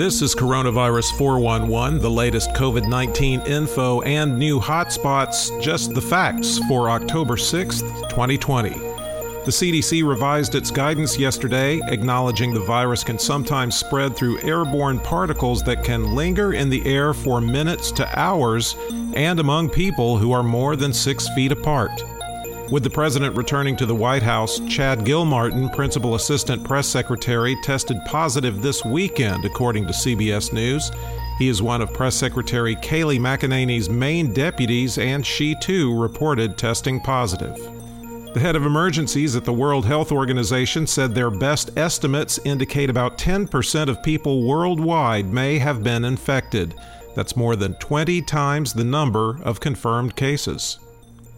This is Coronavirus 411, the latest COVID-19 info and new hotspots, just the facts for October 6th, 2020. The CDC revised its guidance yesterday, acknowledging the virus can sometimes spread through airborne particles that can linger in the air for minutes to hours and among people who are more than six feet apart. With the president returning to the White House, Chad Gilmartin, principal assistant press secretary, tested positive this weekend, according to CBS News. He is one of Press Secretary Kayleigh McEnany's main deputies, and she too reported testing positive. The head of emergencies at the World Health Organization said their best estimates indicate about 10% of people worldwide may have been infected. That's more than 20 times the number of confirmed cases.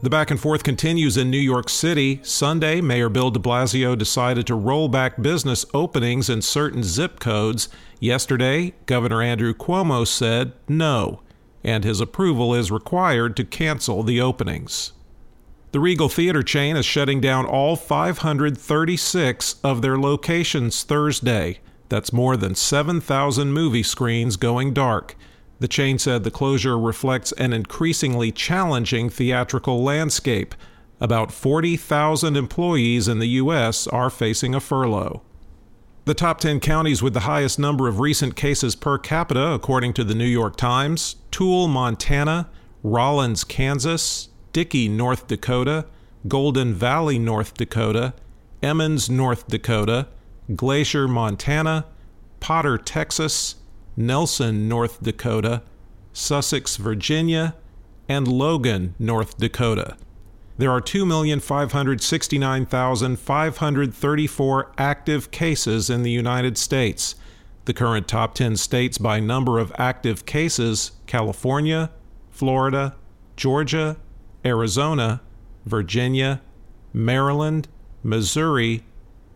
The back and forth continues in New York City. Sunday, Mayor Bill de Blasio decided to roll back business openings in certain zip codes. Yesterday, Governor Andrew Cuomo said no, and his approval is required to cancel the openings. The Regal Theater chain is shutting down all 536 of their locations Thursday. That's more than 7,000 movie screens going dark. The chain said the closure reflects an increasingly challenging theatrical landscape. About 40,000 employees in the U.S. are facing a furlough. The top 10 counties with the highest number of recent cases per capita, according to the New York Times Toole, Montana, Rawlins, Kansas, Dickey, North Dakota, Golden Valley, North Dakota, Emmons, North Dakota, Glacier, Montana, Potter, Texas, Nelson, North Dakota, Sussex, Virginia, and Logan, North Dakota. There are 2,569,534 active cases in the United States. The current top 10 states by number of active cases California, Florida, Georgia, Arizona, Virginia, Maryland, Missouri,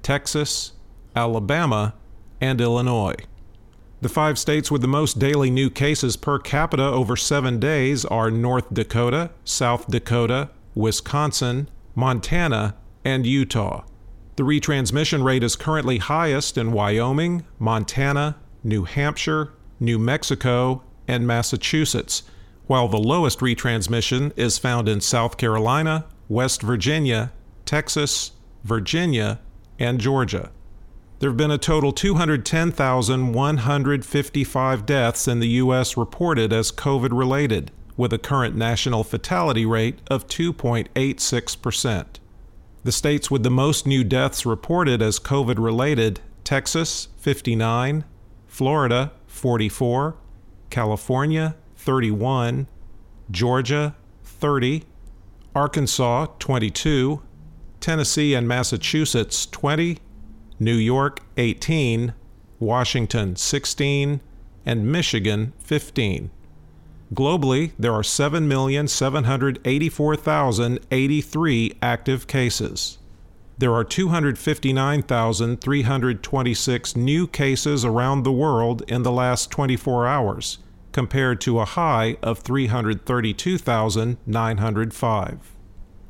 Texas, Alabama, and Illinois. The five states with the most daily new cases per capita over seven days are North Dakota, South Dakota, Wisconsin, Montana, and Utah. The retransmission rate is currently highest in Wyoming, Montana, New Hampshire, New Mexico, and Massachusetts while the lowest retransmission is found in South Carolina, West Virginia, Texas, Virginia, and Georgia. There have been a total 210,155 deaths in the U.S. reported as COVID related, with a current national fatality rate of 2.86%. The states with the most new deaths reported as COVID related Texas, 59, Florida, 44, California, 31, Georgia 30, Arkansas 22, Tennessee and Massachusetts 20, New York 18, Washington 16, and Michigan 15. Globally, there are 7,784,083 active cases. There are 259,326 new cases around the world in the last 24 hours, compared to a high of 332,905.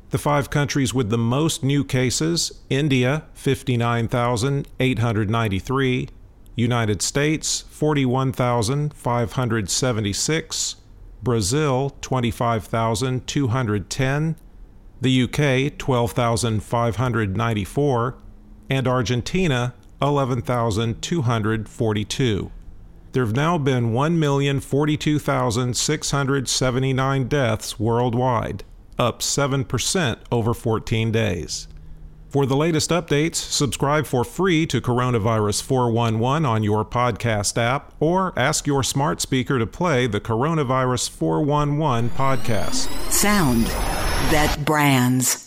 The five countries with the most new cases India, 59,893, United States, 41,576, Brazil, 25,210, the UK, 12,594, and Argentina, 11,242. There have now been 1,042,679 deaths worldwide, up 7% over 14 days. For the latest updates, subscribe for free to Coronavirus 411 on your podcast app or ask your smart speaker to play the Coronavirus 411 podcast. Sound that brands.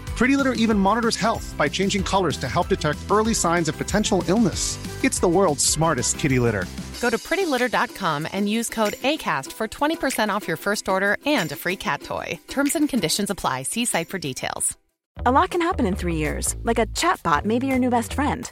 Pretty Litter even monitors health by changing colors to help detect early signs of potential illness. It's the world's smartest kitty litter. Go to prettylitter.com and use code ACAST for 20% off your first order and a free cat toy. Terms and conditions apply. See site for details. A lot can happen in three years, like a chatbot may be your new best friend.